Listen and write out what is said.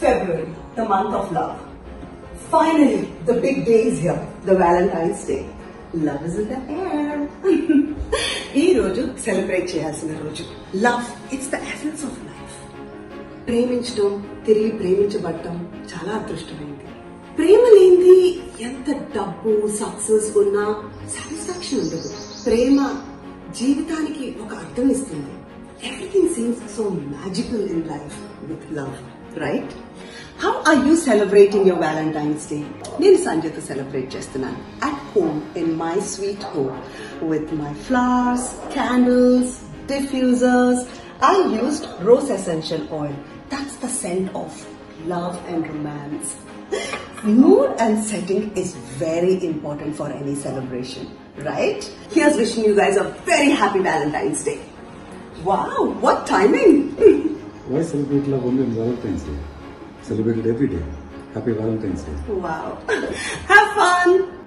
February, the month of love. Finally, the big day is here, the Valentine's Day. Love is in the air. ఈ రోజు celebrate చేయాల్సిన రోజు love it's the essence of life ప్రేమించడం తిరిగి ప్రేమించబడటం చాలా అదృష్టమైంది ప్రేమ లేనిది ఎంత డబ్బు సక్సెస్ ఉన్నా సాటిస్ఫాక్షన్ ఉండదు ప్రేమ జీవితానికి ఒక అర్థం ఇస్తుంది everything seems so magical in life with love Right how are you celebrating your Valentine's day నేను సంజయ్తో సెలబ్రేట్ చేస్తున్నాను at home in my sweet home with my flowers candles diffusers. I used rose essential oil. That's the scent of love and romance. Mood and setting is very important for any celebration, right? Here's wishing you guys a very happy Valentine's Day. Wow, what timing! Why celebrate love only on Valentine's Day? Celebrate it every day. Happy Valentine's Day. wow. Have fun!